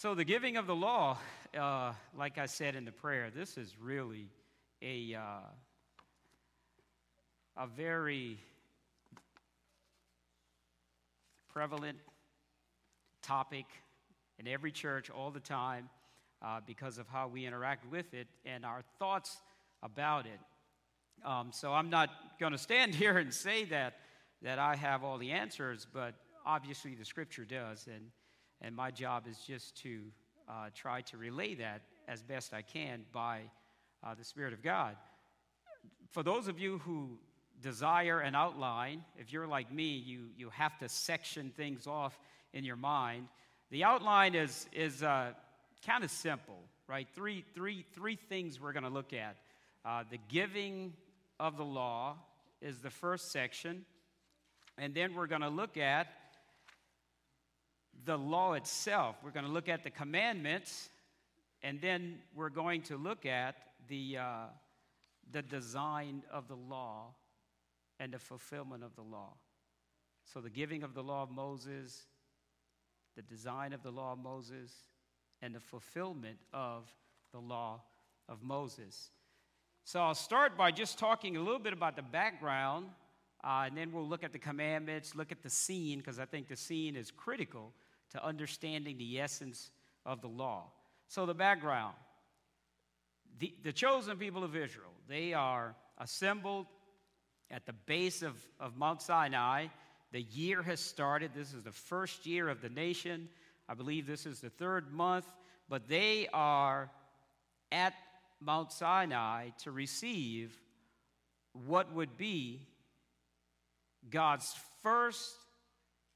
So, the giving of the law, uh, like I said in the prayer, this is really a, uh, a very prevalent topic in every church all the time uh, because of how we interact with it and our thoughts about it. Um, so, I'm not going to stand here and say that, that I have all the answers, but obviously the scripture does. And and my job is just to uh, try to relay that as best I can by uh, the Spirit of God. For those of you who desire an outline, if you're like me, you, you have to section things off in your mind. The outline is, is uh, kind of simple, right? Three, three, three things we're going to look at. Uh, the giving of the law is the first section. And then we're going to look at the law itself. We're going to look at the commandments, and then we're going to look at the, uh, the design of the law and the fulfillment of the law. So, the giving of the law of Moses, the design of the law of Moses, and the fulfillment of the law of Moses. So, I'll start by just talking a little bit about the background, uh, and then we'll look at the commandments, look at the scene, because I think the scene is critical to understanding the essence of the law. So, the background the, the chosen people of Israel, they are assembled at the base of, of Mount Sinai. The year has started. This is the first year of the nation. I believe this is the third month, but they are at Mount Sinai to receive what would be God's first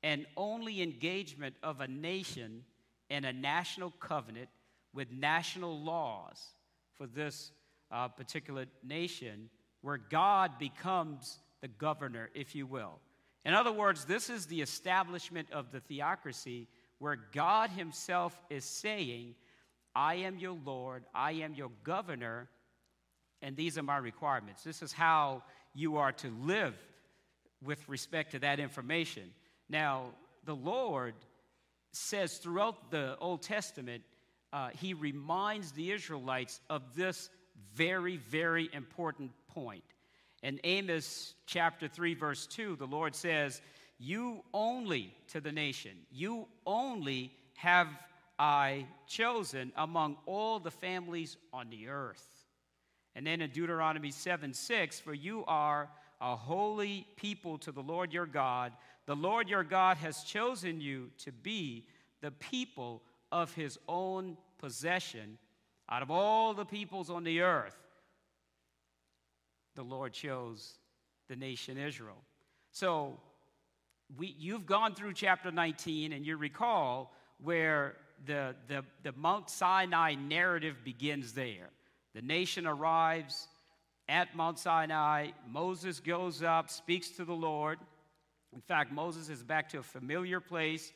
and only engagement of a nation in a national covenant with national laws for this uh, particular nation, where God becomes the governor, if you will. In other words, this is the establishment of the theocracy where God Himself is saying, I am your Lord, I am your governor, and these are my requirements. This is how you are to live with respect to that information. Now, the Lord says throughout the Old Testament, uh, he reminds the Israelites of this very, very important point. In Amos chapter 3, verse 2, the Lord says, You only to the nation, you only have I chosen among all the families on the earth. And then in Deuteronomy 7 6, for you are a holy people to the Lord your God. The Lord your God has chosen you to be the people of his own possession. Out of all the peoples on the earth, the Lord chose the nation Israel. So, we, you've gone through chapter 19, and you recall where the, the, the Mount Sinai narrative begins there. The nation arrives at Mount Sinai. Moses goes up, speaks to the Lord. In fact, Moses is back to a familiar place.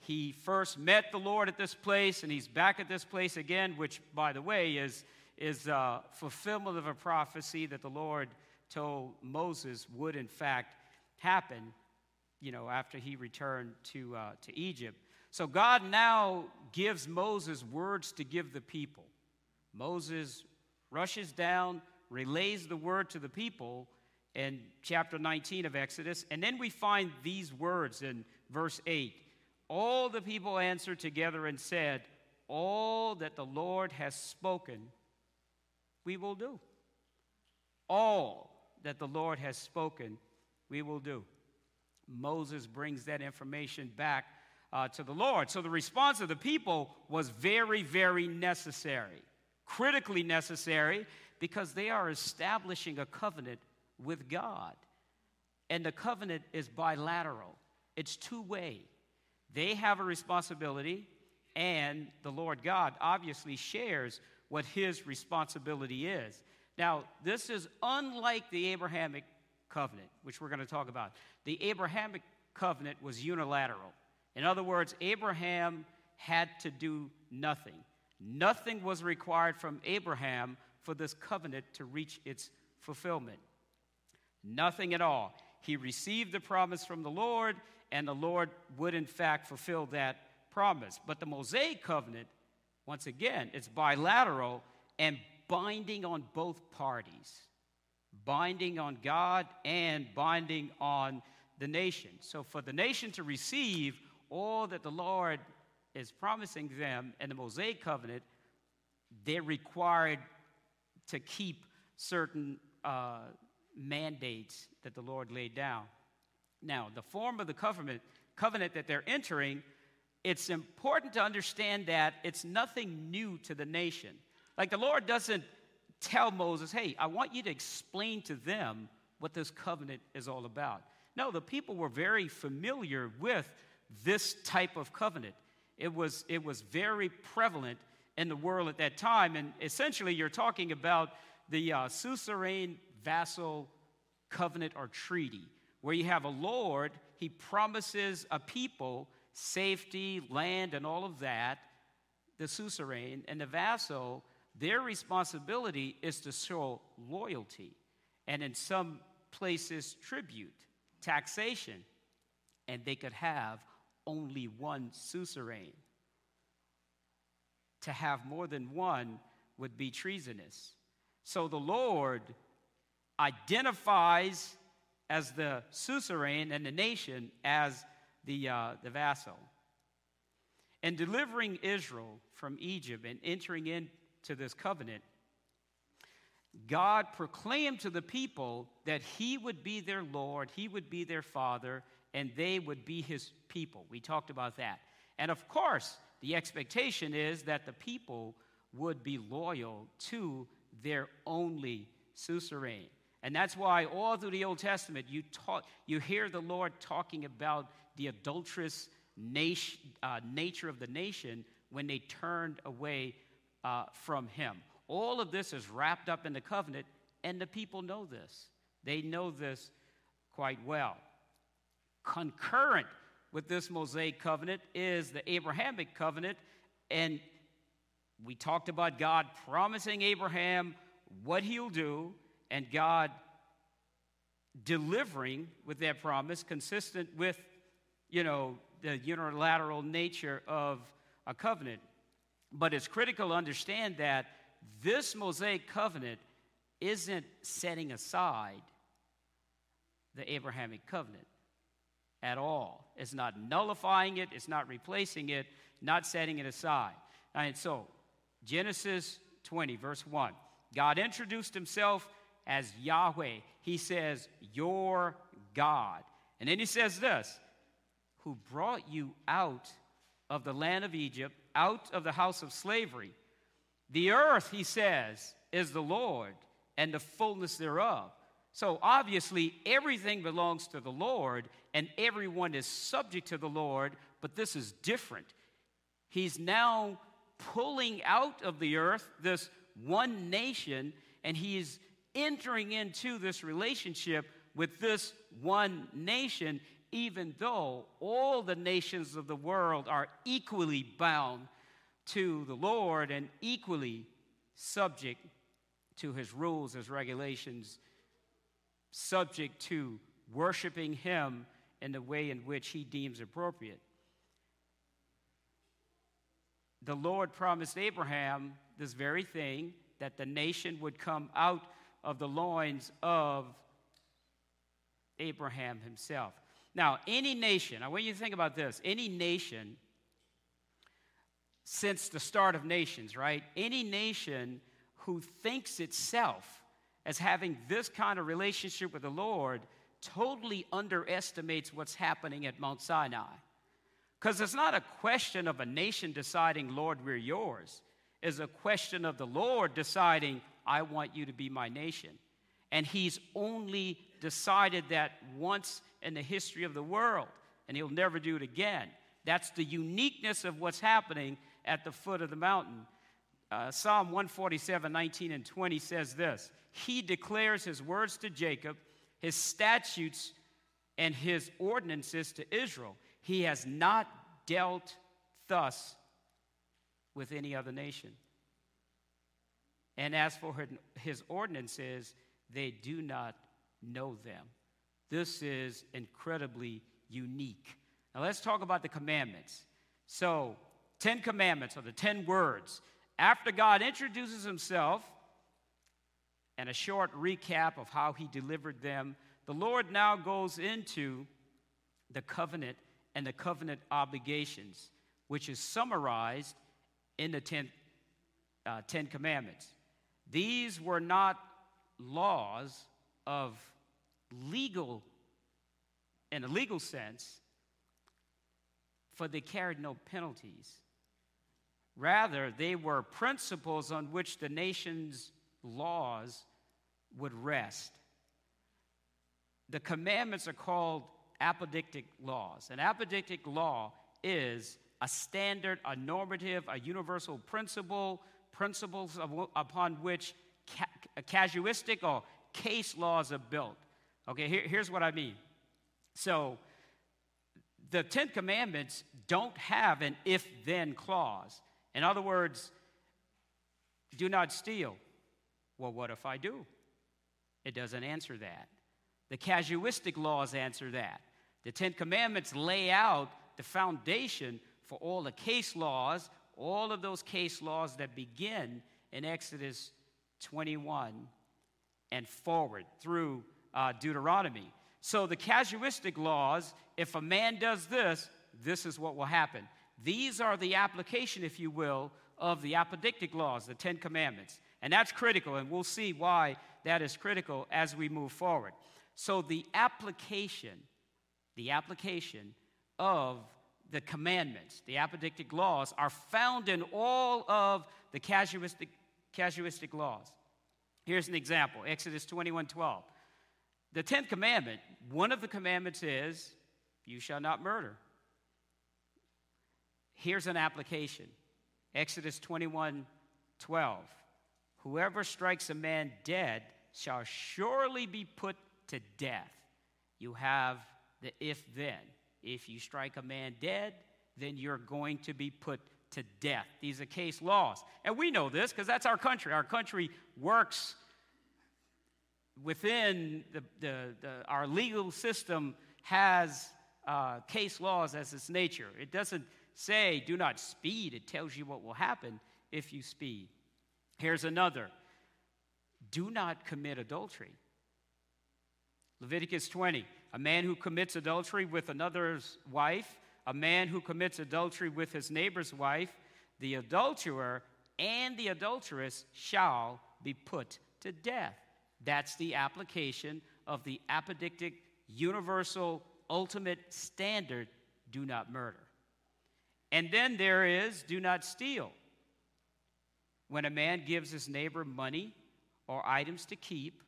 He first met the Lord at this place, and he's back at this place again, which, by the way, is, is fulfillment of a prophecy that the Lord told Moses would, in fact, happen, you know, after he returned to, uh, to Egypt. So God now gives Moses words to give the people. Moses rushes down, relays the word to the people, in chapter 19 of Exodus. And then we find these words in verse 8 All the people answered together and said, All that the Lord has spoken, we will do. All that the Lord has spoken, we will do. Moses brings that information back uh, to the Lord. So the response of the people was very, very necessary, critically necessary, because they are establishing a covenant with God. And the covenant is bilateral, it's two way. They have a responsibility, and the Lord God obviously shares what his responsibility is. Now, this is unlike the Abrahamic covenant, which we're going to talk about. The Abrahamic covenant was unilateral. In other words, Abraham had to do nothing. Nothing was required from Abraham for this covenant to reach its fulfillment. Nothing at all. He received the promise from the Lord, and the Lord would, in fact, fulfill that promise. But the Mosaic covenant, once again, it's bilateral and binding on both parties binding on God and binding on the nation. So, for the nation to receive all that the Lord is promising them in the Mosaic covenant, they're required to keep certain uh, mandates that the Lord laid down. Now, the form of the covenant, covenant that they're entering, it's important to understand that it's nothing new to the nation. Like the Lord doesn't tell Moses, hey, I want you to explain to them what this covenant is all about. No, the people were very familiar with this type of covenant. It was, it was very prevalent in the world at that time. And essentially, you're talking about the uh, suzerain vassal covenant or treaty, where you have a Lord, he promises a people safety, land, and all of that, the suzerain, and the vassal, their responsibility is to show loyalty, and in some places, tribute, taxation, and they could have only one suzerain. To have more than one would be treasonous. So the Lord identifies as the suzerain and the nation as the, uh, the vassal. And delivering Israel from Egypt and entering into this covenant, God proclaimed to the people that He would be their Lord, He would be their Father, and they would be His people. We talked about that. And of course, the expectation is that the people would be loyal to their only suzerain. And that's why all through the Old Testament, you, talk, you hear the Lord talking about the adulterous nation, uh, nature of the nation when they turned away uh, from Him. All of this is wrapped up in the covenant, and the people know this. They know this quite well. Concurrent with this Mosaic covenant is the Abrahamic covenant, and we talked about God promising Abraham what he'll do, and God delivering with that promise, consistent with, you know, the unilateral nature of a covenant. But it's critical to understand that this Mosaic covenant isn't setting aside the Abrahamic covenant at all. It's not nullifying it, it's not replacing it, not setting it aside. And so, Genesis 20, verse 1. God introduced himself as Yahweh. He says, Your God. And then he says this Who brought you out of the land of Egypt, out of the house of slavery. The earth, he says, is the Lord and the fullness thereof. So obviously, everything belongs to the Lord and everyone is subject to the Lord, but this is different. He's now pulling out of the earth this one nation, and he is entering into this relationship with this one nation, even though all the nations of the world are equally bound to the Lord and equally subject to his rules, his regulations, subject to worshiping him in the way in which he deems appropriate. The Lord promised Abraham this very thing that the nation would come out of the loins of Abraham himself. Now, any nation, I want you to think about this any nation since the start of nations, right? Any nation who thinks itself as having this kind of relationship with the Lord totally underestimates what's happening at Mount Sinai. Because it's not a question of a nation deciding, Lord, we're yours. It's a question of the Lord deciding, I want you to be my nation. And He's only decided that once in the history of the world, and He'll never do it again. That's the uniqueness of what's happening at the foot of the mountain. Uh, Psalm 147, 19 and 20 says this He declares His words to Jacob, His statutes and His ordinances to Israel. He has not dealt thus with any other nation. And as for his ordinances, they do not know them. This is incredibly unique. Now let's talk about the commandments. So, Ten Commandments are the Ten Words. After God introduces himself and a short recap of how he delivered them, the Lord now goes into the covenant and the covenant obligations, which is summarized in the Ten, uh, Ten Commandments. These were not laws of legal, in a legal sense, for they carried no penalties. Rather, they were principles on which the nation's laws would rest. The commandments are called apodictic laws. An apodictic law is a standard, a normative, a universal principle, principles of, upon which ca- casuistic or case laws are built. Okay, here, here's what I mean. So, the Ten Commandments don't have an if then clause. In other words, do not steal. Well, what if I do? It doesn't answer that. The casuistic laws answer that. The Ten Commandments lay out the foundation for all the case laws, all of those case laws that begin in Exodus 21 and forward through uh, Deuteronomy. So the casuistic laws, if a man does this, this is what will happen. These are the application, if you will, of the apodictic laws, the Ten Commandments. And that's critical, and we'll see why that is critical as we move forward. So the application the application of the commandments, the apodictic laws, are found in all of the casuistic, casuistic laws. Here's an example Exodus 21 12. The 10th commandment, one of the commandments is, You shall not murder. Here's an application Exodus 21 12. Whoever strikes a man dead shall surely be put to death. You have the if then. If you strike a man dead, then you're going to be put to death. These are case laws. And we know this because that's our country. Our country works within the, the, the our legal system has uh, case laws as its nature. It doesn't say do not speed, it tells you what will happen if you speed. Here's another do not commit adultery. Leviticus 20 a man who commits adultery with another's wife, a man who commits adultery with his neighbor's wife, the adulterer and the adulteress shall be put to death. That's the application of the apodictic, universal, ultimate standard do not murder. And then there is do not steal. When a man gives his neighbor money or items to keep,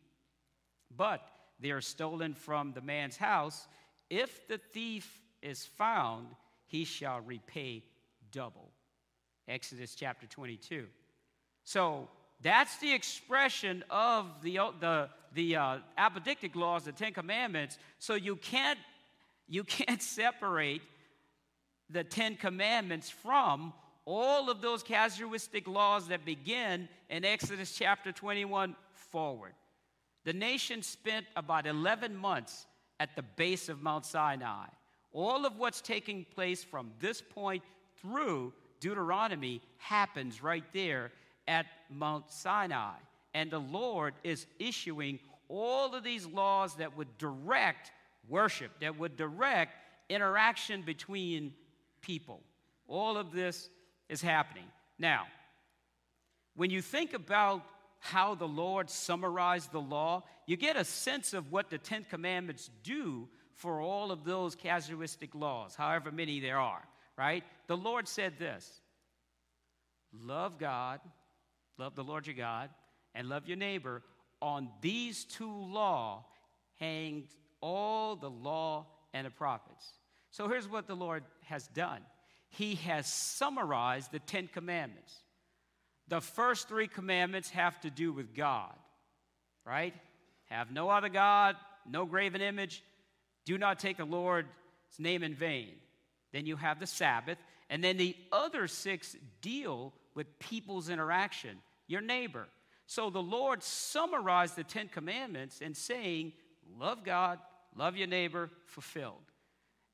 but they are stolen from the man's house, if the thief is found, he shall repay double. Exodus chapter 22. So that's the expression of the, the, the uh, apodictic laws, the Ten Commandments. So you can't, you can't separate the Ten Commandments from all of those casuistic laws that begin in Exodus chapter 21 forward. The nation spent about 11 months at the base of Mount Sinai. All of what's taking place from this point through Deuteronomy happens right there at Mount Sinai. And the Lord is issuing all of these laws that would direct worship, that would direct interaction between people. All of this is happening. Now, when you think about how the Lord summarized the law, you get a sense of what the Ten Commandments do for all of those casuistic laws, however many there are, right? The Lord said this love God, love the Lord your God, and love your neighbor. On these two law hangs all the law and the prophets. So here's what the Lord has done He has summarized the Ten Commandments. The first three commandments have to do with God, right? Have no other God, no graven image, do not take the Lord's name in vain. Then you have the Sabbath, and then the other six deal with people's interaction, your neighbor. So the Lord summarized the Ten Commandments in saying, Love God, love your neighbor, fulfilled.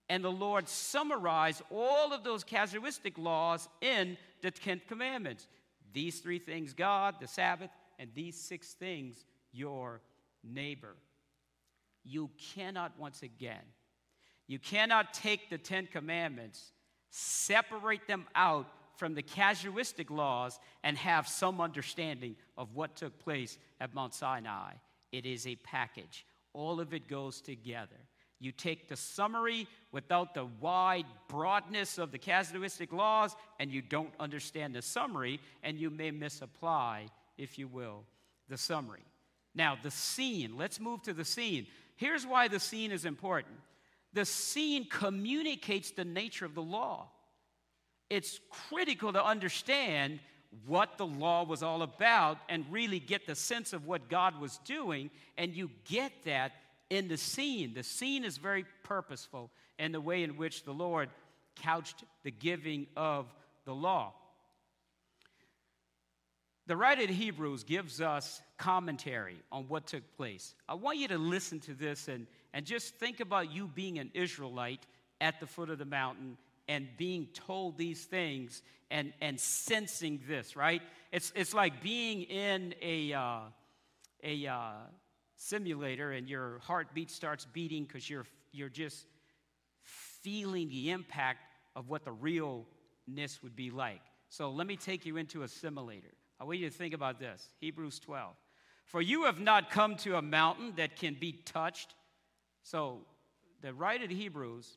And the Lord summarized all of those casuistic laws in the Ten Commandments. These three things God, the Sabbath, and these six things your neighbor. You cannot, once again, you cannot take the Ten Commandments, separate them out from the casuistic laws, and have some understanding of what took place at Mount Sinai. It is a package, all of it goes together. You take the summary without the wide broadness of the casuistic laws, and you don't understand the summary, and you may misapply, if you will, the summary. Now, the scene, let's move to the scene. Here's why the scene is important the scene communicates the nature of the law. It's critical to understand what the law was all about and really get the sense of what God was doing, and you get that in the scene. The scene is very purposeful in the way in which the Lord couched the giving of the law. The writer of Hebrews gives us commentary on what took place. I want you to listen to this and, and just think about you being an Israelite at the foot of the mountain and being told these things and, and sensing this, right? It's, it's like being in a, uh, a uh, simulator and your heartbeat starts beating because you're, you're just feeling the impact of what the realness would be like. So let me take you into a simulator. I want you to think about this Hebrews 12. For you have not come to a mountain that can be touched. So the writer of Hebrews,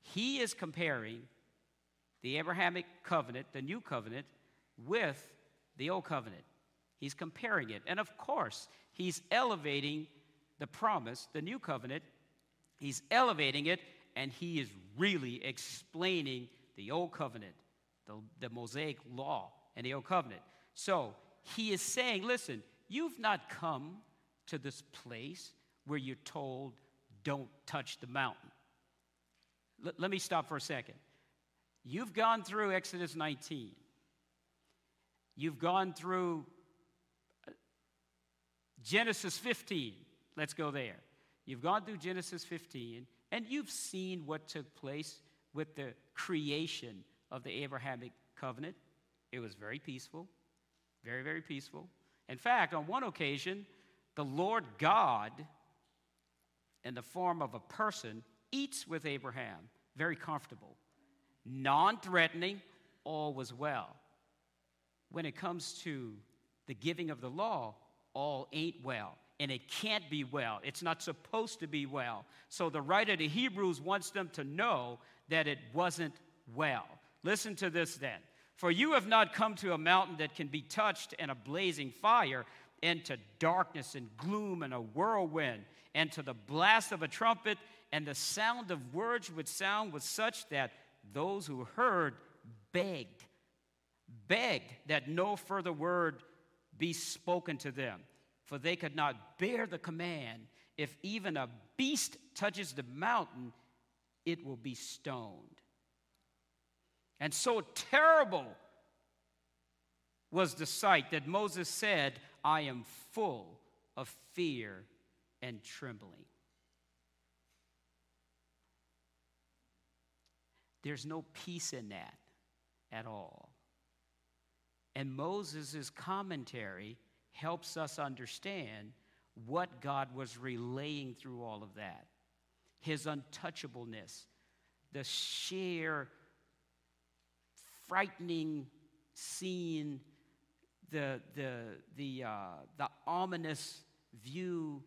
he is comparing the Abrahamic covenant, the new covenant, with the old covenant. He's comparing it. And of course, he's elevating the promise, the new covenant. He's elevating it, and he is really explaining the old covenant, the, the Mosaic law, and the old covenant. So he is saying, listen, you've not come to this place where you're told, don't touch the mountain. L- let me stop for a second. You've gone through Exodus 19. You've gone through Genesis 15. Let's go there. You've gone through Genesis 15, and you've seen what took place with the creation of the Abrahamic covenant. It was very peaceful, very, very peaceful. In fact, on one occasion, the Lord God, in the form of a person, eats with Abraham, very comfortable, non threatening, all was well. When it comes to the giving of the law, all ain't well. And it can't be well. It's not supposed to be well. So the writer to Hebrews wants them to know that it wasn't well. Listen to this then. For you have not come to a mountain that can be touched and a blazing fire, and to darkness and gloom and a whirlwind, and to the blast of a trumpet, and the sound of words would sound was such that those who heard begged, begged that no further word be spoken to them, for they could not bear the command if even a beast touches the mountain, it will be stoned. And so terrible was the sight that Moses said, I am full of fear and trembling. There's no peace in that at all. And Moses' commentary helps us understand what God was relaying through all of that his untouchableness, the sheer frightening scene, the, the, the, uh, the ominous view,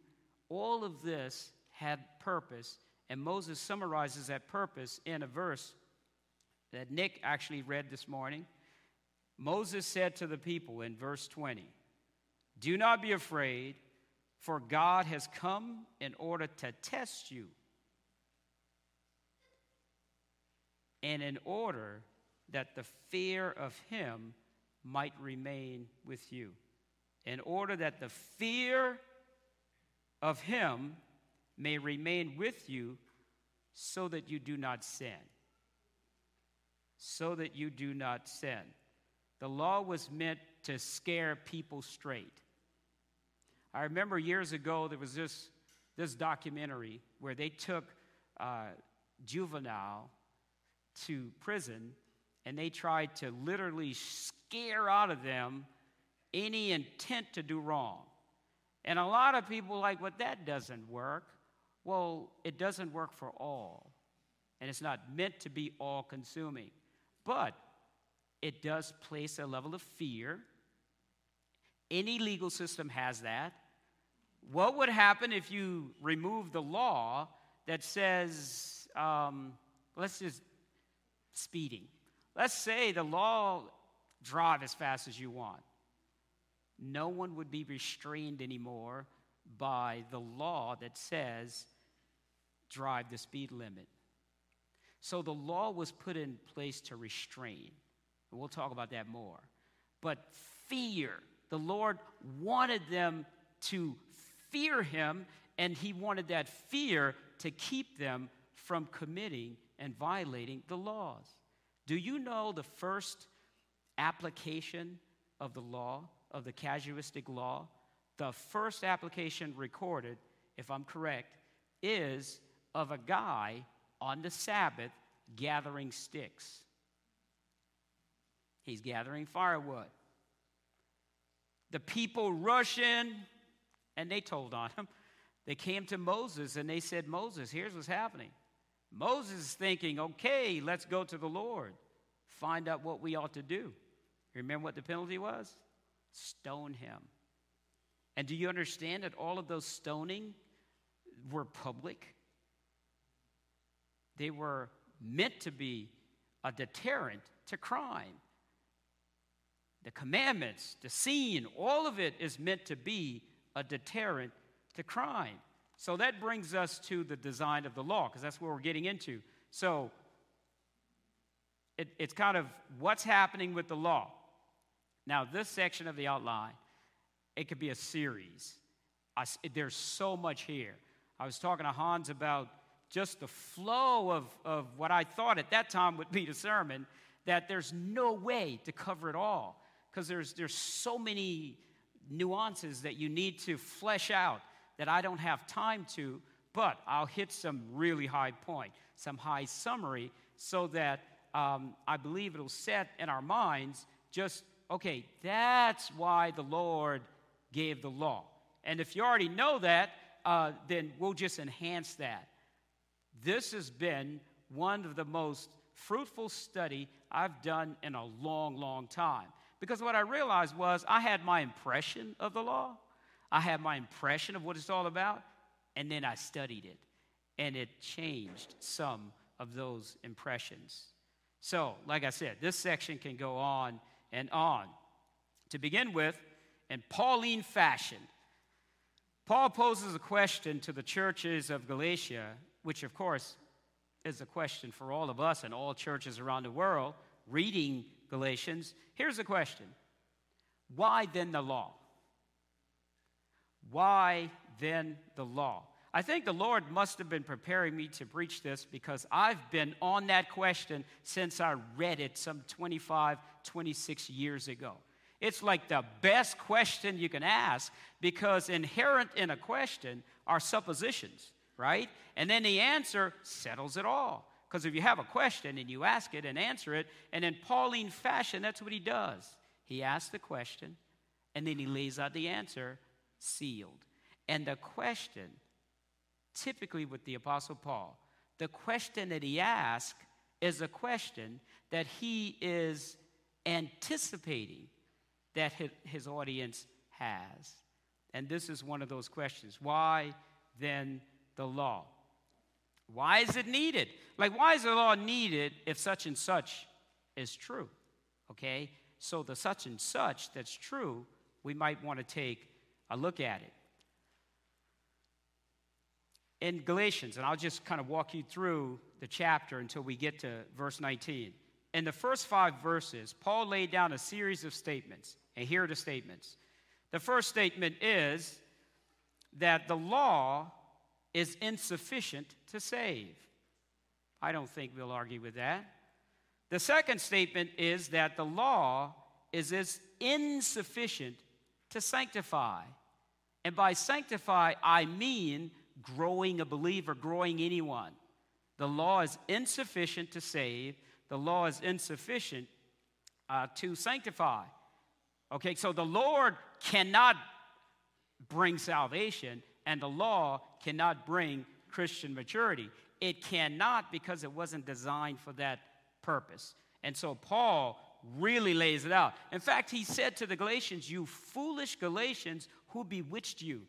all of this had purpose. And Moses summarizes that purpose in a verse that Nick actually read this morning. Moses said to the people in verse 20, Do not be afraid, for God has come in order to test you. And in order that the fear of him might remain with you. In order that the fear of him may remain with you, so that you do not sin. So that you do not sin. The law was meant to scare people straight. I remember years ago there was this, this documentary where they took uh, juvenile to prison and they tried to literally scare out of them any intent to do wrong. And a lot of people like, well, that doesn't work. Well, it doesn't work for all. And it's not meant to be all consuming. But it does place a level of fear. Any legal system has that. What would happen if you remove the law that says, um, let's just speeding? Let's say the law drive as fast as you want. No one would be restrained anymore by the law that says drive the speed limit. So the law was put in place to restrain. We'll talk about that more. But fear, the Lord wanted them to fear Him, and He wanted that fear to keep them from committing and violating the laws. Do you know the first application of the law, of the casuistic law? The first application recorded, if I'm correct, is of a guy on the Sabbath gathering sticks. He's gathering firewood. The people rush in and they told on him. They came to Moses and they said, Moses, here's what's happening. Moses is thinking, okay, let's go to the Lord, find out what we ought to do. Remember what the penalty was? Stone him. And do you understand that all of those stoning were public? They were meant to be a deterrent to crime. The commandments, the scene, all of it is meant to be a deterrent to crime. So that brings us to the design of the law, because that's where we're getting into. So it, it's kind of what's happening with the law. Now, this section of the outline, it could be a series. I, there's so much here. I was talking to Hans about just the flow of, of what I thought at that time would be the sermon, that there's no way to cover it all because there's, there's so many nuances that you need to flesh out that I don't have time to, but I'll hit some really high point, some high summary, so that um, I believe it'll set in our minds just, okay, that's why the Lord gave the law. And if you already know that, uh, then we'll just enhance that. This has been one of the most fruitful study I've done in a long, long time. Because what I realized was I had my impression of the law, I had my impression of what it's all about, and then I studied it. And it changed some of those impressions. So, like I said, this section can go on and on. To begin with, in Pauline fashion, Paul poses a question to the churches of Galatia, which, of course, is a question for all of us and all churches around the world reading Galatians. Here's the question Why then the law? Why then the law? I think the Lord must have been preparing me to preach this because I've been on that question since I read it some 25, 26 years ago. It's like the best question you can ask because inherent in a question are suppositions, right? And then the answer settles it all. Because if you have a question and you ask it and answer it, and in Pauline fashion, that's what he does. He asks the question and then he lays out the answer sealed. And the question, typically with the Apostle Paul, the question that he asks is a question that he is anticipating that his audience has. And this is one of those questions. Why then the law? Why is it needed? Like, why is the law needed if such and such is true? Okay? So, the such and such that's true, we might want to take a look at it. In Galatians, and I'll just kind of walk you through the chapter until we get to verse 19. In the first five verses, Paul laid down a series of statements, and here are the statements. The first statement is that the law is insufficient to save. I don't think we'll argue with that. The second statement is that the law is as insufficient to sanctify. And by sanctify, I mean growing a believer, growing anyone. The law is insufficient to save, the law is insufficient uh, to sanctify. Okay, so the Lord cannot bring salvation, and the law cannot bring Christian maturity. It cannot because it wasn't designed for that purpose. And so Paul really lays it out. In fact, he said to the Galatians, You foolish Galatians, who bewitched you?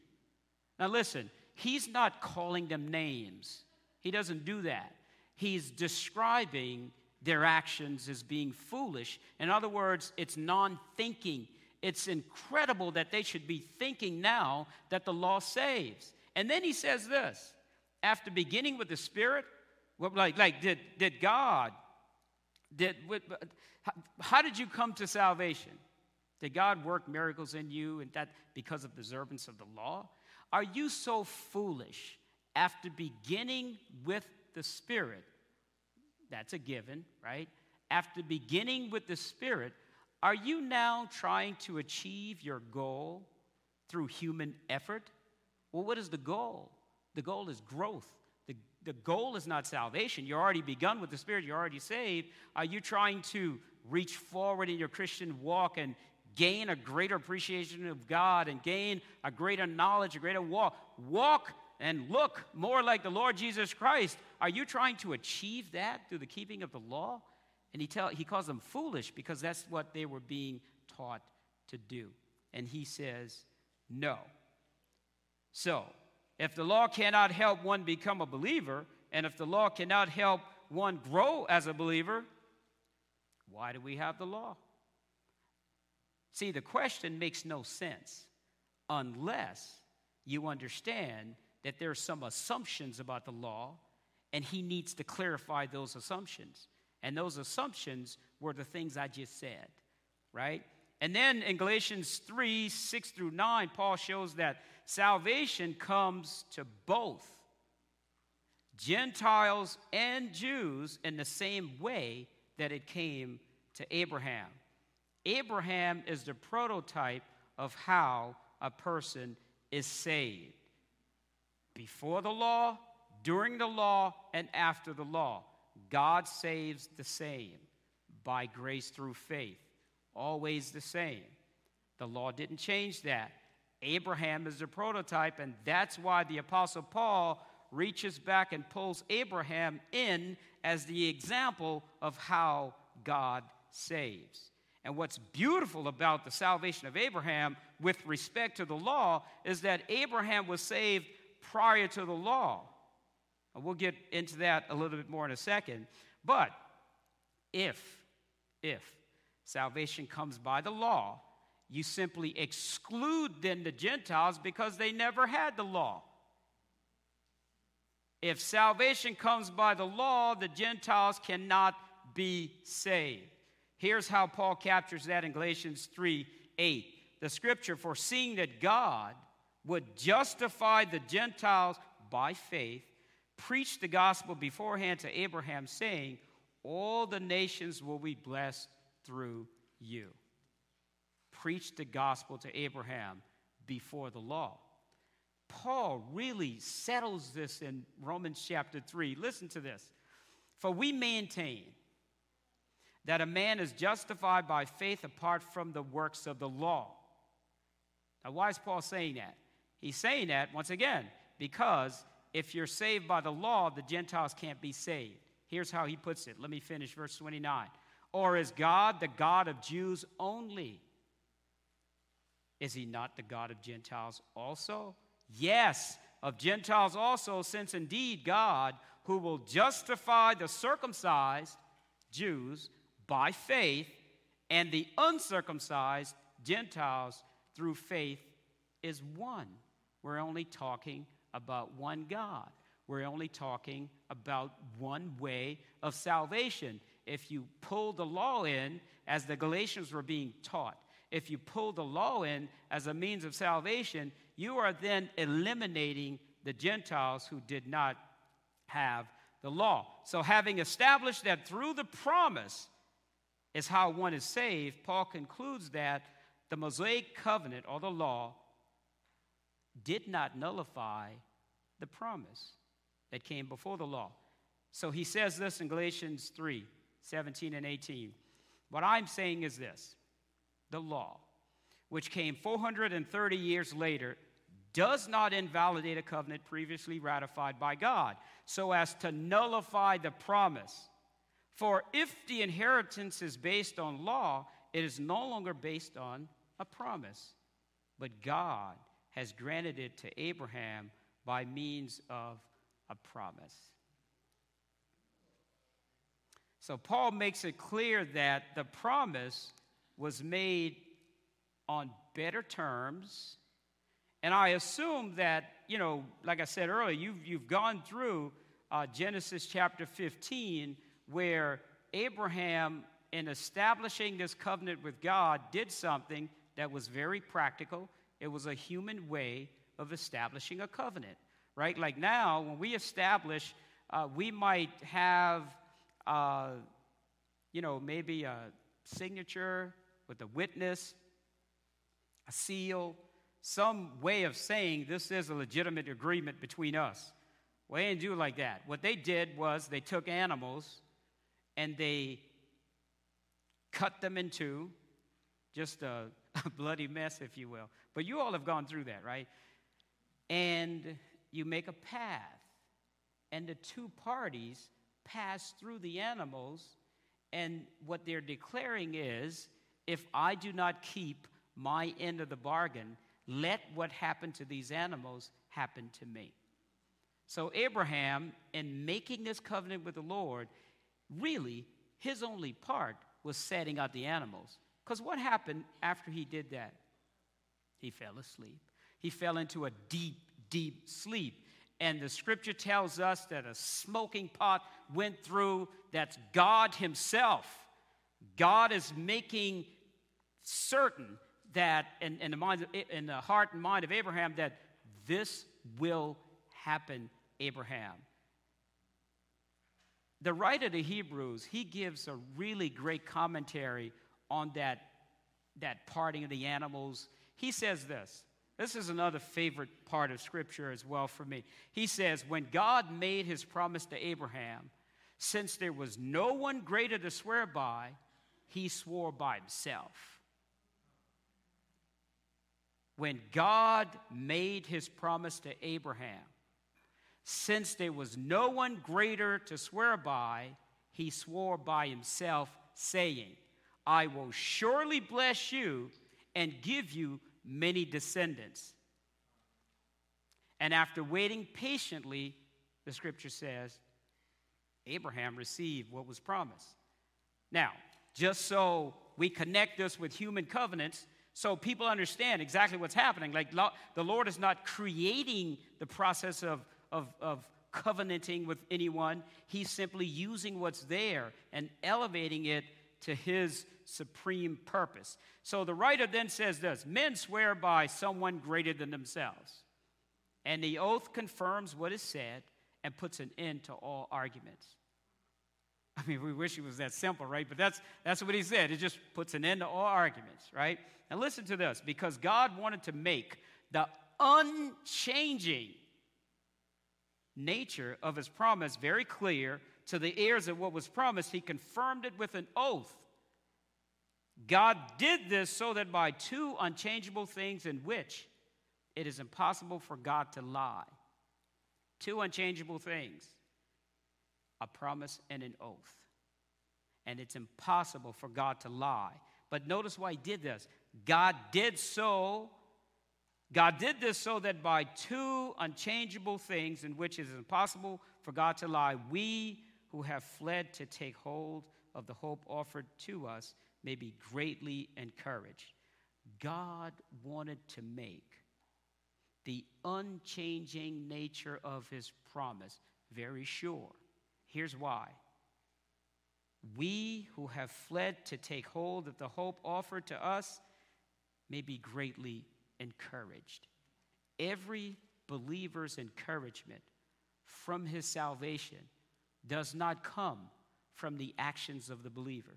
Now listen, he's not calling them names, he doesn't do that. He's describing their actions as being foolish. In other words, it's non thinking. It's incredible that they should be thinking now that the law saves. And then he says this after beginning with the Spirit, like, like did, did God, did, how did you come to salvation? Did God work miracles in you and that because of the observance of the law? Are you so foolish after beginning with the Spirit? That's a given, right? After beginning with the Spirit, are you now trying to achieve your goal through human effort? Well, what is the goal? The goal is growth. The, the goal is not salvation. You're already begun with the Spirit, you're already saved. Are you trying to reach forward in your Christian walk and gain a greater appreciation of God and gain a greater knowledge, a greater walk? Walk and look more like the Lord Jesus Christ. Are you trying to achieve that through the keeping of the law? And he, tell, he calls them foolish because that's what they were being taught to do. And he says, no. So, if the law cannot help one become a believer, and if the law cannot help one grow as a believer, why do we have the law? See, the question makes no sense unless you understand that there are some assumptions about the law, and he needs to clarify those assumptions. And those assumptions were the things I just said, right? And then in Galatians 3 6 through 9, Paul shows that salvation comes to both Gentiles and Jews in the same way that it came to Abraham. Abraham is the prototype of how a person is saved before the law, during the law, and after the law. God saves the same by grace through faith, always the same. The law didn't change that. Abraham is the prototype, and that's why the Apostle Paul reaches back and pulls Abraham in as the example of how God saves. And what's beautiful about the salvation of Abraham with respect to the law is that Abraham was saved prior to the law. And we'll get into that a little bit more in a second. But if, if salvation comes by the law, you simply exclude then the Gentiles because they never had the law. If salvation comes by the law, the Gentiles cannot be saved. Here's how Paul captures that in Galatians 3 8. The scripture, foreseeing that God would justify the Gentiles by faith, preached the gospel beforehand to Abraham, saying, All the nations will be blessed through you. Preached the gospel to Abraham before the law. Paul really settles this in Romans chapter 3. Listen to this. For we maintain that a man is justified by faith apart from the works of the law. Now, why is Paul saying that? He's saying that, once again, because if you're saved by the law, the Gentiles can't be saved. Here's how he puts it. Let me finish verse 29. Or is God the God of Jews only? Is he not the God of Gentiles also? Yes, of Gentiles also, since indeed God, who will justify the circumcised Jews by faith and the uncircumcised Gentiles through faith, is one. We're only talking about one God. We're only talking about one way of salvation. If you pull the law in, as the Galatians were being taught, if you pull the law in as a means of salvation, you are then eliminating the Gentiles who did not have the law. So, having established that through the promise is how one is saved, Paul concludes that the Mosaic covenant or the law did not nullify the promise that came before the law. So he says this in Galatians 3 17 and 18. What I'm saying is this the law, which came 430 years later, does not invalidate a covenant previously ratified by God, so as to nullify the promise. For if the inheritance is based on law, it is no longer based on a promise, but God has granted it to Abraham by means of a promise. So Paul makes it clear that the promise was made on better terms. And I assume that, you know, like I said earlier, you've, you've gone through uh, Genesis chapter 15, where Abraham, in establishing this covenant with God, did something that was very practical. It was a human way of establishing a covenant, right? Like now, when we establish, uh, we might have, uh, you know, maybe a signature with a witness, a seal, some way of saying this is a legitimate agreement between us. Well, they didn't do like that. What they did was they took animals and they cut them in two, just a, a bloody mess, if you will. But you all have gone through that, right? And you make a path, and the two parties pass through the animals, and what they're declaring is if I do not keep my end of the bargain, let what happened to these animals happen to me. So, Abraham, in making this covenant with the Lord, really, his only part was setting out the animals. Because what happened after he did that? He fell asleep. He fell into a deep, deep sleep. And the scripture tells us that a smoking pot went through. That's God Himself. God is making certain that in, in, the mind of, in the heart and mind of Abraham that this will happen, Abraham. The writer to Hebrews, he gives a really great commentary on that, that parting of the animals. He says this. This is another favorite part of Scripture as well for me. He says, When God made his promise to Abraham, since there was no one greater to swear by, he swore by himself. When God made his promise to Abraham, since there was no one greater to swear by, he swore by himself, saying, I will surely bless you and give you many descendants. And after waiting patiently, the scripture says, Abraham received what was promised. Now, just so we connect this with human covenants, so people understand exactly what's happening. Like the Lord is not creating the process of, of, of covenanting with anyone, He's simply using what's there and elevating it to His supreme purpose. So the writer then says this Men swear by someone greater than themselves. And the oath confirms what is said and puts an end to all arguments. I mean, we wish it was that simple, right? But that's, that's what he said. It just puts an end to all arguments, right? Now, listen to this because God wanted to make the unchanging nature of his promise very clear to the heirs of what was promised, he confirmed it with an oath God did this so that by two unchangeable things in which it is impossible for God to lie. Two unchangeable things a promise and an oath. And it's impossible for God to lie. But notice why he did this. God did so. God did this so that by two unchangeable things in which it is impossible for God to lie, we who have fled to take hold of the hope offered to us may be greatly encouraged. God wanted to make the unchanging nature of his promise very sure. Here's why. We who have fled to take hold of the hope offered to us may be greatly encouraged. Every believer's encouragement from his salvation does not come from the actions of the believer.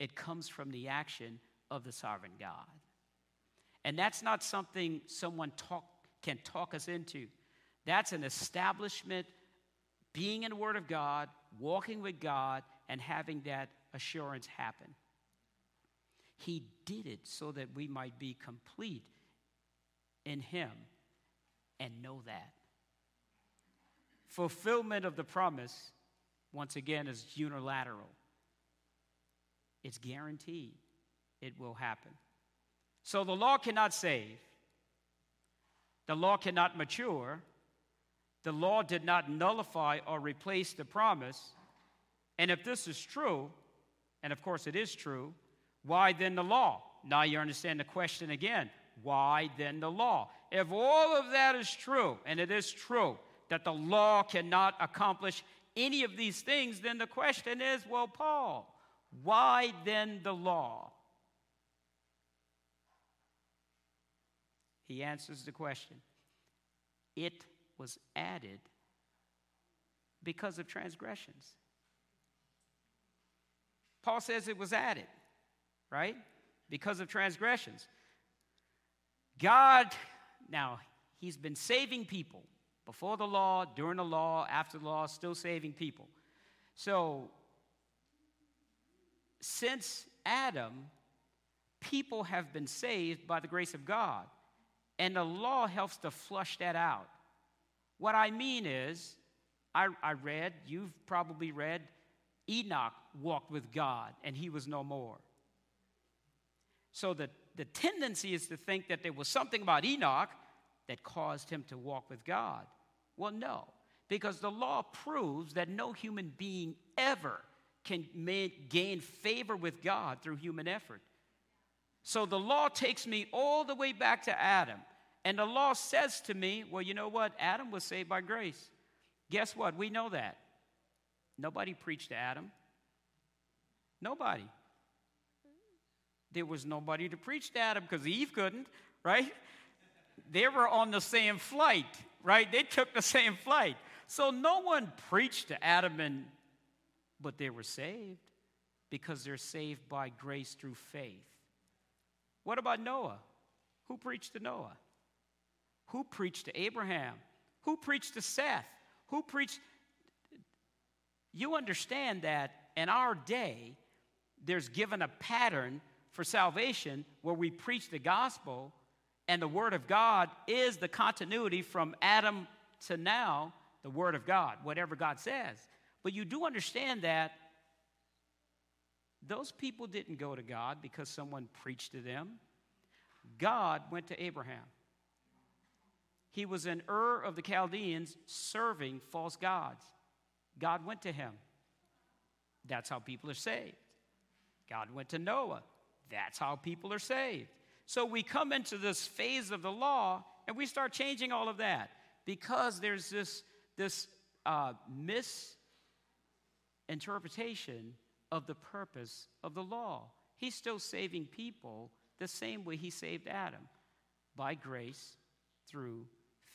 It comes from the action of the sovereign God. And that's not something someone talk, can talk us into. That's an establishment being in the Word of God, walking with God, and having that assurance happen. He did it so that we might be complete in Him and know that. Fulfillment of the promise, once again, is unilateral, it's guaranteed it will happen. So the law cannot save, the law cannot mature, the law did not nullify or replace the promise. And if this is true, and of course it is true, why then the law? Now you understand the question again. Why then the law? If all of that is true, and it is true that the law cannot accomplish any of these things, then the question is well, Paul, why then the law? He answers the question it was added because of transgressions. Paul says it was added, right? Because of transgressions. God, now, He's been saving people before the law, during the law, after the law, still saving people. So, since Adam, people have been saved by the grace of God. And the law helps to flush that out. What I mean is, I, I read, you've probably read, Enoch walked with God and he was no more. So the, the tendency is to think that there was something about Enoch that caused him to walk with God. Well, no, because the law proves that no human being ever can gain favor with God through human effort. So the law takes me all the way back to Adam. And the law says to me, well, you know what? Adam was saved by grace. Guess what? We know that. Nobody preached to Adam. Nobody. There was nobody to preach to Adam because Eve couldn't, right? They were on the same flight, right? They took the same flight. So no one preached to Adam and but they were saved because they're saved by grace through faith. What about Noah? Who preached to Noah? Who preached to Abraham? Who preached to Seth? Who preached? You understand that in our day, there's given a pattern for salvation where we preach the gospel, and the Word of God is the continuity from Adam to now, the Word of God, whatever God says. But you do understand that those people didn't go to God because someone preached to them. God went to Abraham. He was in Ur of the Chaldeans serving false gods. God went to him. That's how people are saved. God went to Noah. That's how people are saved. So we come into this phase of the law and we start changing all of that because there's this, this uh, misinterpretation of the purpose of the law. He's still saving people the same way he saved Adam by grace through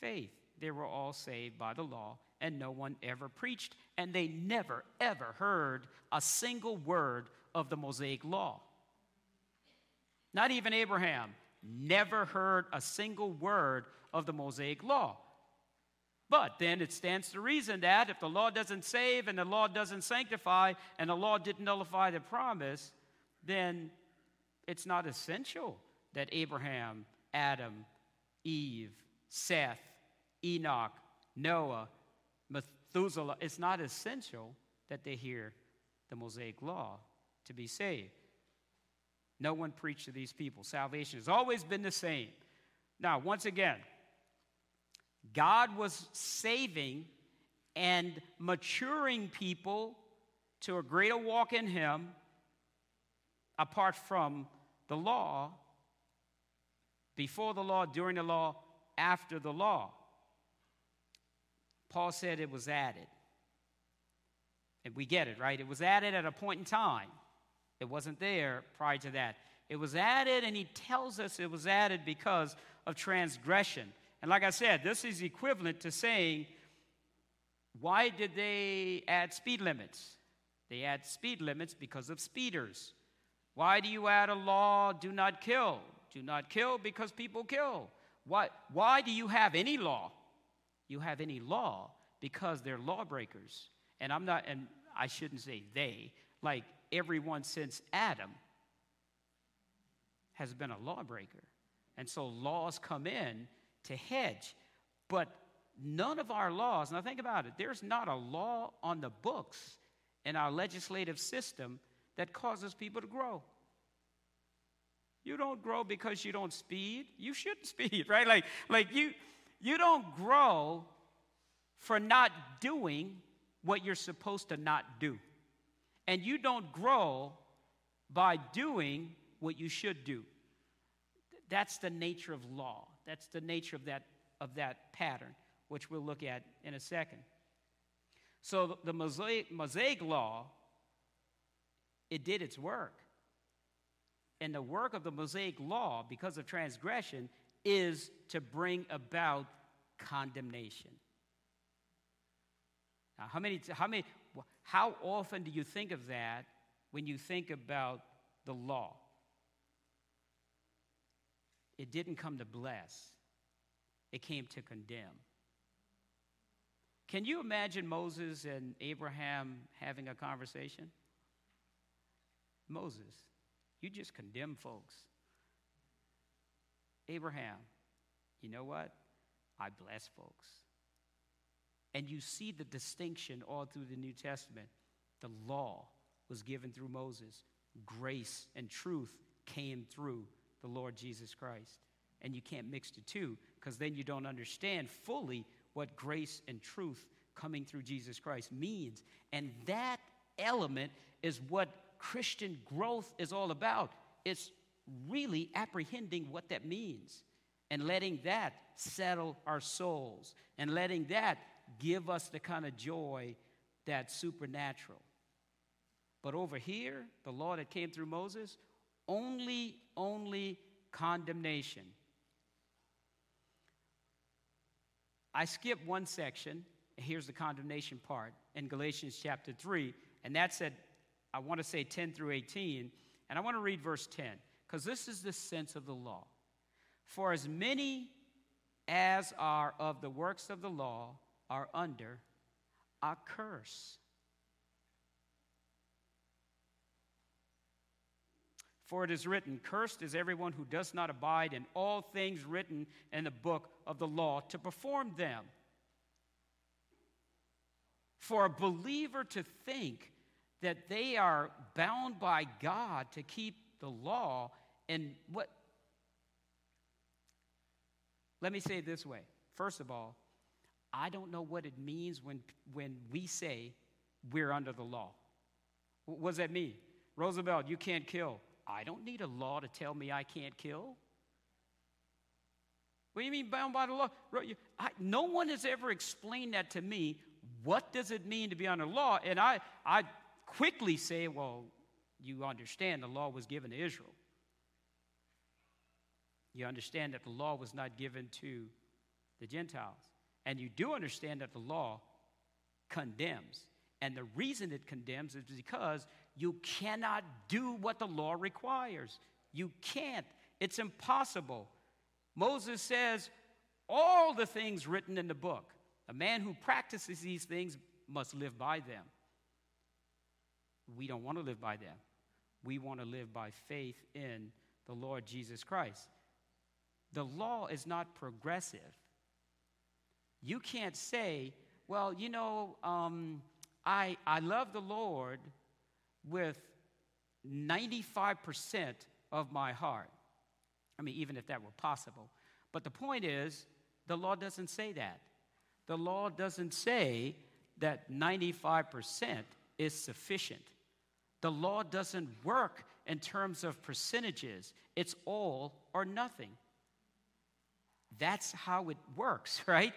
faith. They were all saved by the law, and no one ever preached, and they never, ever heard a single word of the Mosaic law. Not even Abraham never heard a single word of the Mosaic law. But then it stands to reason that if the law doesn't save and the law doesn't sanctify and the law didn't nullify the promise, then it's not essential that Abraham, Adam, Eve, Seth, Enoch, Noah, Methuselah, it's not essential that they hear the Mosaic law to be saved. No one preached to these people. Salvation has always been the same. Now, once again, God was saving and maturing people to a greater walk in Him apart from the law, before the law, during the law, after the law. Paul said it was added. And we get it, right? It was added at a point in time. It wasn't there prior to that. It was added, and he tells us it was added because of transgression. And like I said, this is equivalent to saying, why did they add speed limits? They add speed limits because of speeders. Why do you add a law, do not kill? Do not kill because people kill. Why, why do you have any law? You have any law because they're lawbreakers. And I'm not, and I shouldn't say they, like everyone since Adam has been a lawbreaker. And so laws come in to hedge. But none of our laws, now think about it, there's not a law on the books in our legislative system that causes people to grow. You don't grow because you don't speed. You shouldn't speed, right? Like, like you, you don't grow for not doing what you're supposed to not do. And you don't grow by doing what you should do. That's the nature of law. That's the nature of that, of that pattern, which we'll look at in a second. So the Mosaic, Mosaic law, it did its work. And the work of the Mosaic law, because of transgression, is to bring about condemnation. Now, how many, how many, how often do you think of that when you think about the law? It didn't come to bless, it came to condemn. Can you imagine Moses and Abraham having a conversation? Moses, you just condemn folks. Abraham, you know what? I bless folks. And you see the distinction all through the New Testament. The law was given through Moses, grace and truth came through the Lord Jesus Christ. And you can't mix the two because then you don't understand fully what grace and truth coming through Jesus Christ means. And that element is what Christian growth is all about. It's really apprehending what that means and letting that settle our souls and letting that give us the kind of joy that's supernatural. But over here, the law that came through Moses, only, only condemnation. I skipped one section. Here's the condemnation part in Galatians chapter 3, and that's at, I want to say 10 through 18, and I want to read verse 10, because this is the sense of the law. For as many as are of the works of the law are under a curse. For it is written, Cursed is everyone who does not abide in all things written in the book of the law to perform them. For a believer to think that they are bound by God to keep the law and what let me say it this way. First of all, I don't know what it means when, when we say we're under the law. What does that mean? Roosevelt, you can't kill. I don't need a law to tell me I can't kill. What do you mean bound by the law? I, no one has ever explained that to me. What does it mean to be under law? And I, I quickly say, well, you understand the law was given to Israel. You understand that the law was not given to the Gentiles. And you do understand that the law condemns. And the reason it condemns is because you cannot do what the law requires. You can't. It's impossible. Moses says, all the things written in the book, a man who practices these things must live by them. We don't want to live by them. We want to live by faith in the Lord Jesus Christ. The law is not progressive. You can't say, well, you know, um, I, I love the Lord with 95% of my heart. I mean, even if that were possible. But the point is, the law doesn't say that. The law doesn't say that 95% is sufficient. The law doesn't work in terms of percentages, it's all or nothing. That's how it works, right?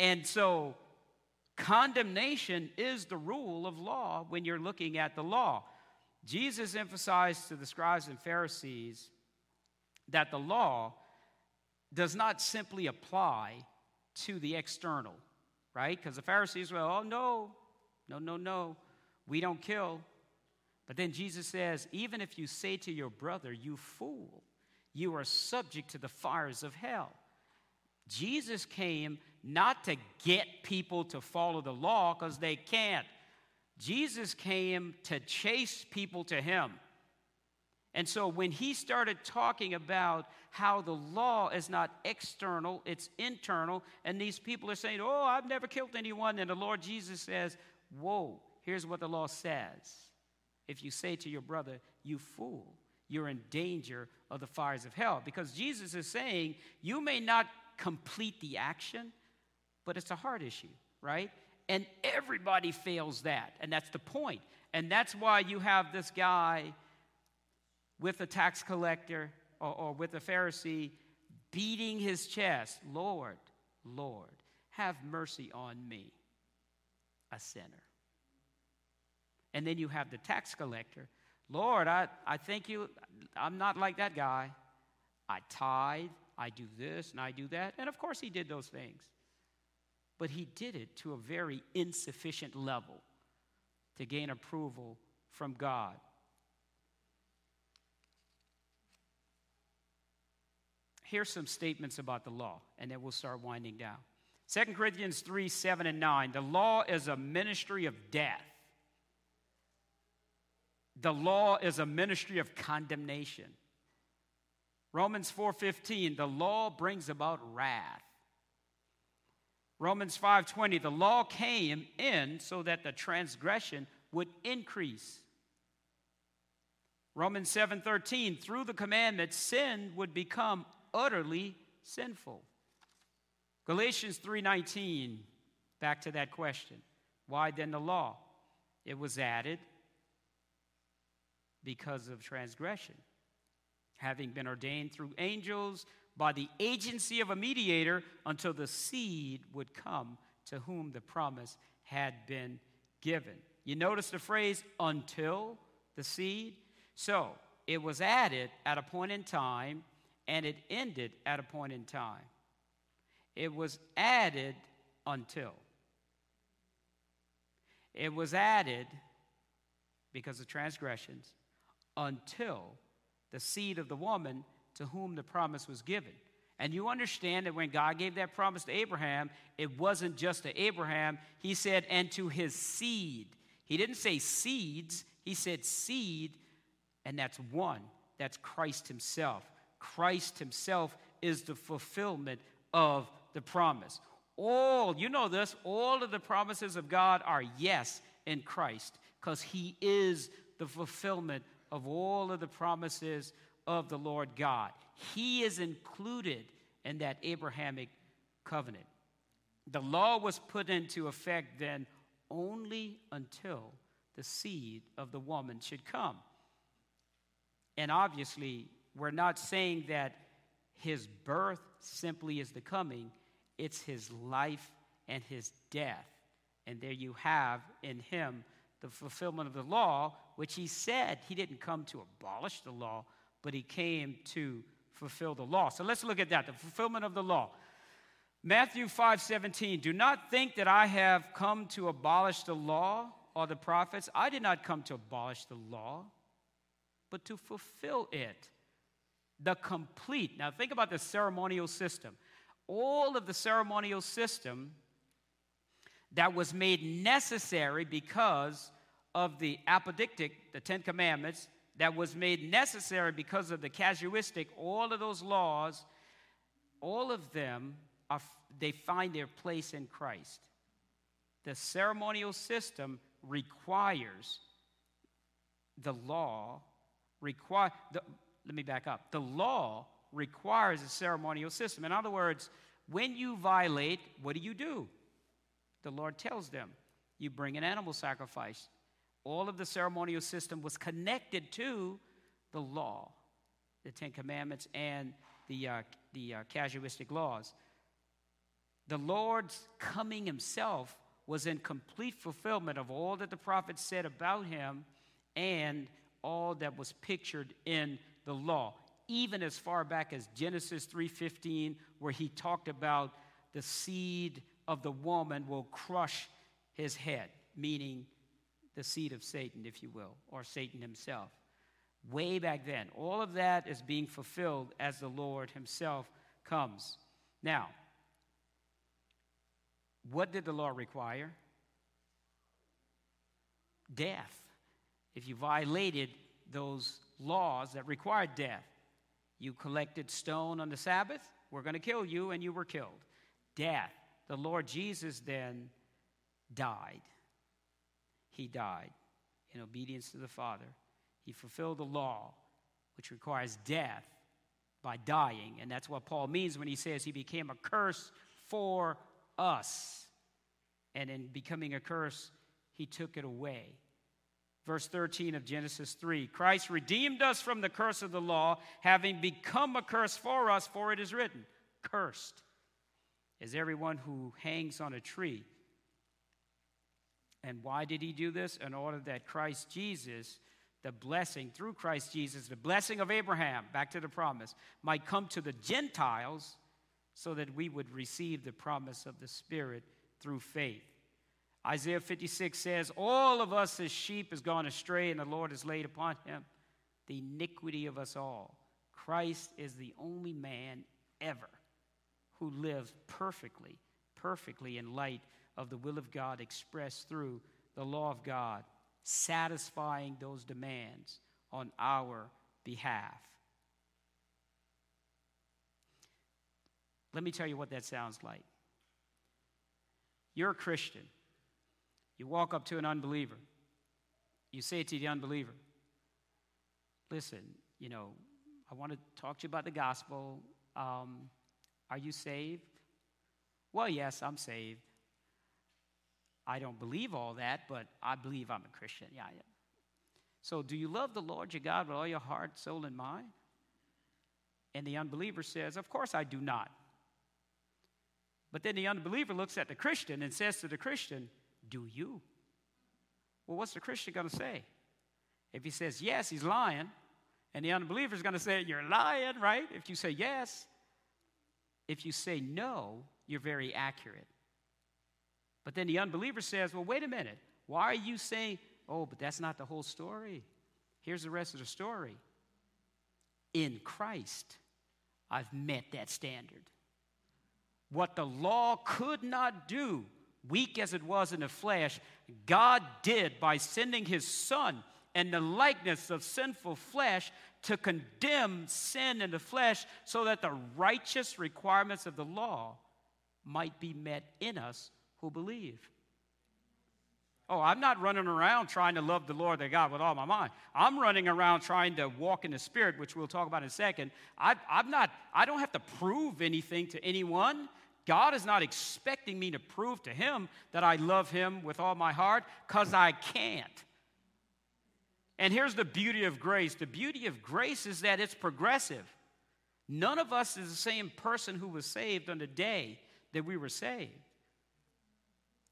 And so condemnation is the rule of law when you're looking at the law. Jesus emphasized to the scribes and Pharisees that the law does not simply apply to the external, right? Because the Pharisees were, oh, no, no, no, no, we don't kill. But then Jesus says, even if you say to your brother, you fool, you are subject to the fires of hell. Jesus came not to get people to follow the law because they can't. Jesus came to chase people to him. And so when he started talking about how the law is not external, it's internal, and these people are saying, Oh, I've never killed anyone, and the Lord Jesus says, Whoa, here's what the law says. If you say to your brother, You fool, you're in danger of the fires of hell. Because Jesus is saying, You may not complete the action, but it's a heart issue, right? And everybody fails that. And that's the point. And that's why you have this guy with a tax collector or, or with a Pharisee beating his chest Lord, Lord, have mercy on me, a sinner. And then you have the tax collector Lord, I, I think you, I'm not like that guy. I tithe, I do this, and I do that. And of course, he did those things but he did it to a very insufficient level to gain approval from God. Here's some statements about the law, and then we'll start winding down. 2 Corinthians 3 7 and 9. The law is a ministry of death. The law is a ministry of condemnation. Romans 4:15 the law brings about wrath. Romans 5:20 the law came in so that the transgression would increase. Romans 7:13 through the commandment sin would become utterly sinful. Galatians 3:19 back to that question. Why then the law? It was added because of transgression. Having been ordained through angels by the agency of a mediator until the seed would come to whom the promise had been given. You notice the phrase until the seed? So it was added at a point in time and it ended at a point in time. It was added until. It was added because of transgressions until the seed of the woman to whom the promise was given. And you understand that when God gave that promise to Abraham, it wasn't just to Abraham. He said, and to his seed. He didn't say seeds, he said seed, and that's one. That's Christ himself. Christ himself is the fulfillment of the promise. All, you know this, all of the promises of God are yes in Christ because he is the fulfillment of all of the promises of the Lord God. He is included in that Abrahamic covenant. The law was put into effect then only until the seed of the woman should come. And obviously, we're not saying that his birth simply is the coming, it's his life and his death. And there you have in him the fulfillment of the law, which he said he didn't come to abolish the law, but he came to fulfill the law. So let's look at that the fulfillment of the law. Matthew 5 17, do not think that I have come to abolish the law or the prophets. I did not come to abolish the law, but to fulfill it. The complete. Now think about the ceremonial system. All of the ceremonial system that was made necessary because of the apodictic, the Ten Commandments, that was made necessary because of the casuistic, all of those laws, all of them, are, they find their place in Christ. The ceremonial system requires the law, require, the, let me back up. The law requires a ceremonial system. In other words, when you violate, what do you do? The Lord tells them, you bring an animal sacrifice all of the ceremonial system was connected to the law, the Ten Commandments, and the, uh, the uh, casuistic laws. The Lord's coming himself was in complete fulfillment of all that the prophets said about him and all that was pictured in the law even as far back as Genesis 3:15 where he talked about the seed of the woman will crush his head meaning the seed of Satan, if you will, or Satan himself. Way back then. All of that is being fulfilled as the Lord himself comes. Now, What did the law require? Death. If you violated those laws that required death, you collected stone on the Sabbath, we're going to kill you, and you were killed. Death. The Lord Jesus then died. He died in obedience to the Father. He fulfilled the law, which requires death by dying. And that's what Paul means when he says he became a curse for us. And in becoming a curse, he took it away. Verse 13 of Genesis 3 Christ redeemed us from the curse of the law, having become a curse for us, for it is written, Cursed is everyone who hangs on a tree. And why did he do this? In order that Christ Jesus, the blessing through Christ Jesus, the blessing of Abraham, back to the promise, might come to the Gentiles so that we would receive the promise of the Spirit through faith. Isaiah 56 says, All of us as sheep has gone astray, and the Lord has laid upon him the iniquity of us all. Christ is the only man ever who lived perfectly, perfectly in light of the will of God expressed through the law of God, satisfying those demands on our behalf. Let me tell you what that sounds like. You're a Christian. You walk up to an unbeliever. You say to the unbeliever, Listen, you know, I want to talk to you about the gospel. Um, are you saved? Well, yes, I'm saved. I don't believe all that, but I believe I'm a Christian. Yeah, yeah. So, do you love the Lord your God with all your heart, soul, and mind? And the unbeliever says, Of course I do not. But then the unbeliever looks at the Christian and says to the Christian, Do you? Well, what's the Christian going to say? If he says yes, he's lying. And the unbeliever is going to say, You're lying, right? If you say yes. If you say no, you're very accurate. But then the unbeliever says, Well, wait a minute. Why are you saying, Oh, but that's not the whole story? Here's the rest of the story. In Christ, I've met that standard. What the law could not do, weak as it was in the flesh, God did by sending his Son and the likeness of sinful flesh to condemn sin in the flesh so that the righteous requirements of the law might be met in us who believe. Oh, I'm not running around trying to love the Lord their God with all my mind. I'm running around trying to walk in the Spirit, which we'll talk about in a second. I, I'm not, I don't have to prove anything to anyone. God is not expecting me to prove to Him that I love Him with all my heart because I can't. And here's the beauty of grace the beauty of grace is that it's progressive. None of us is the same person who was saved on the day that we were saved.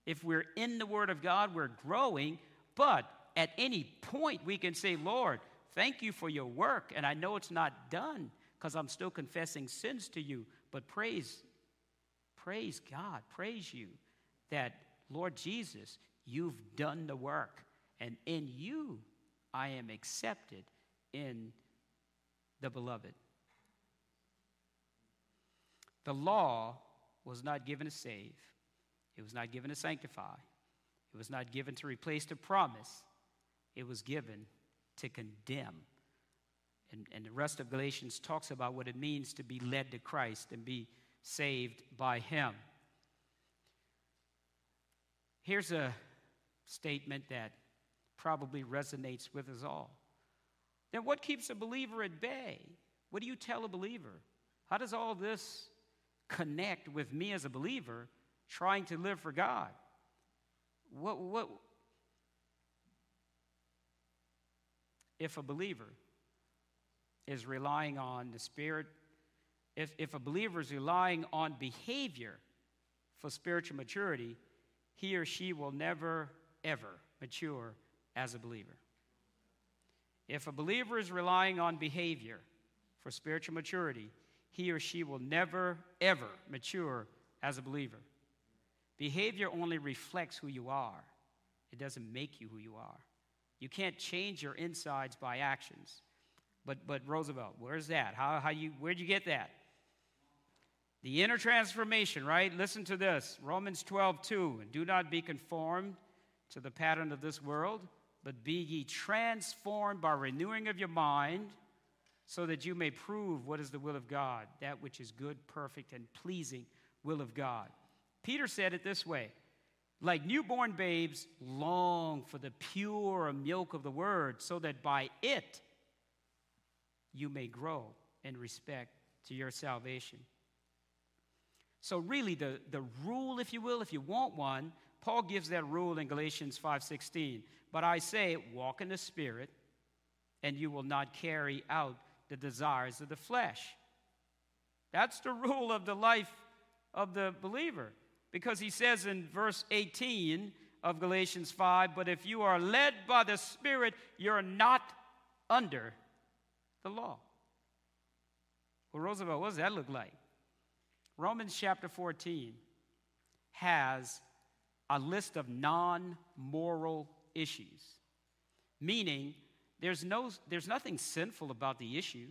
If we're in the Word of God, we're growing, but at any point we can say, Lord, thank you for your work, and I know it's not done because I'm still confessing sins to you, but praise, praise God, praise you that, Lord Jesus, you've done the work, and in you I am accepted in the beloved. The law was not given to save, it was not given to sanctify, it was not given to replace the promise, it was given to condemn. And, and the rest of Galatians talks about what it means to be led to Christ and be saved by Him. Here's a statement that probably resonates with us all. Then what keeps a believer at bay? What do you tell a believer? How does all this connect with me as a believer trying to live for God? What, what, if a believer is relying on the Spirit, if, if a believer is relying on behavior for spiritual maturity, he or she will never, ever mature as a believer. If a believer is relying on behavior for spiritual maturity, he or she will never, ever mature as a believer. Behavior only reflects who you are, it doesn't make you who you are. You can't change your insides by actions. But, but Roosevelt, where's that? How, how you, where'd you get that? The inner transformation, right? Listen to this Romans 12, 2. And do not be conformed to the pattern of this world, but be ye transformed by renewing of your mind, so that you may prove what is the will of God, that which is good, perfect, and pleasing will of God. Peter said it this way like newborn babes, long for the pure milk of the word, so that by it you may grow in respect to your salvation. So, really, the, the rule, if you will, if you want one, Paul gives that rule in Galatians 5:16. But I say, walk in the Spirit, and you will not carry out the desires of the flesh. That's the rule of the life of the believer. Because he says in verse 18 of Galatians 5, but if you are led by the Spirit, you're not under the law. Well, Roosevelt, what does that look like? Romans chapter 14 has a list of non moral issues, meaning there's, no, there's nothing sinful about the issue.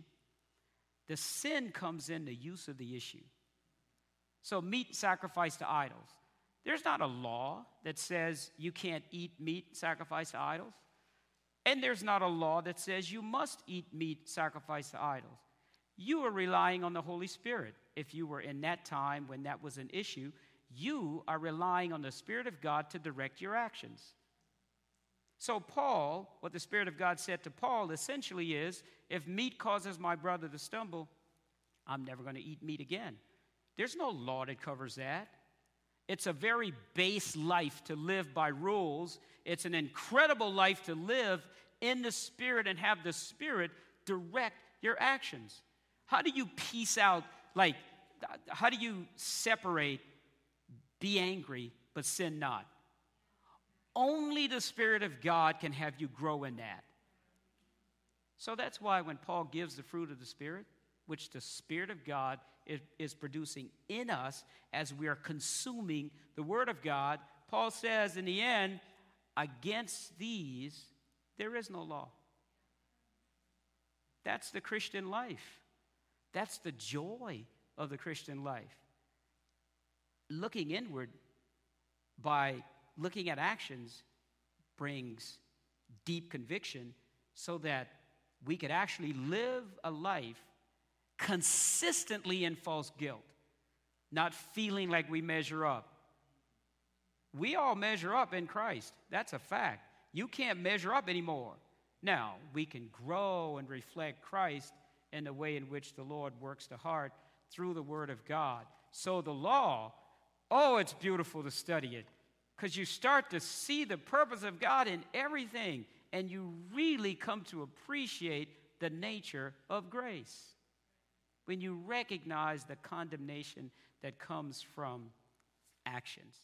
The sin comes in the use of the issue. So, meat sacrificed to idols. There's not a law that says you can't eat meat sacrificed to idols. And there's not a law that says you must eat meat sacrificed to idols. You are relying on the Holy Spirit. If you were in that time when that was an issue, you are relying on the Spirit of God to direct your actions. So, Paul, what the Spirit of God said to Paul essentially is if meat causes my brother to stumble, I'm never going to eat meat again. There's no law that covers that. It's a very base life to live by rules. It's an incredible life to live in the Spirit and have the Spirit direct your actions. How do you piece out, like, how do you separate be angry but sin not? Only the Spirit of God can have you grow in that. So that's why when Paul gives the fruit of the Spirit, which the Spirit of God is, is producing in us as we are consuming the Word of God, Paul says in the end, against these, there is no law. That's the Christian life. That's the joy of the Christian life. Looking inward by looking at actions brings deep conviction so that we could actually live a life consistently in false guilt, not feeling like we measure up. We all measure up in Christ. That's a fact. You can't measure up anymore. Now, we can grow and reflect Christ in the way in which the Lord works the heart through the Word of God. So, the law, oh, it's beautiful to study it because you start to see the purpose of God in everything and you really come to appreciate the nature of grace when you recognize the condemnation that comes from actions.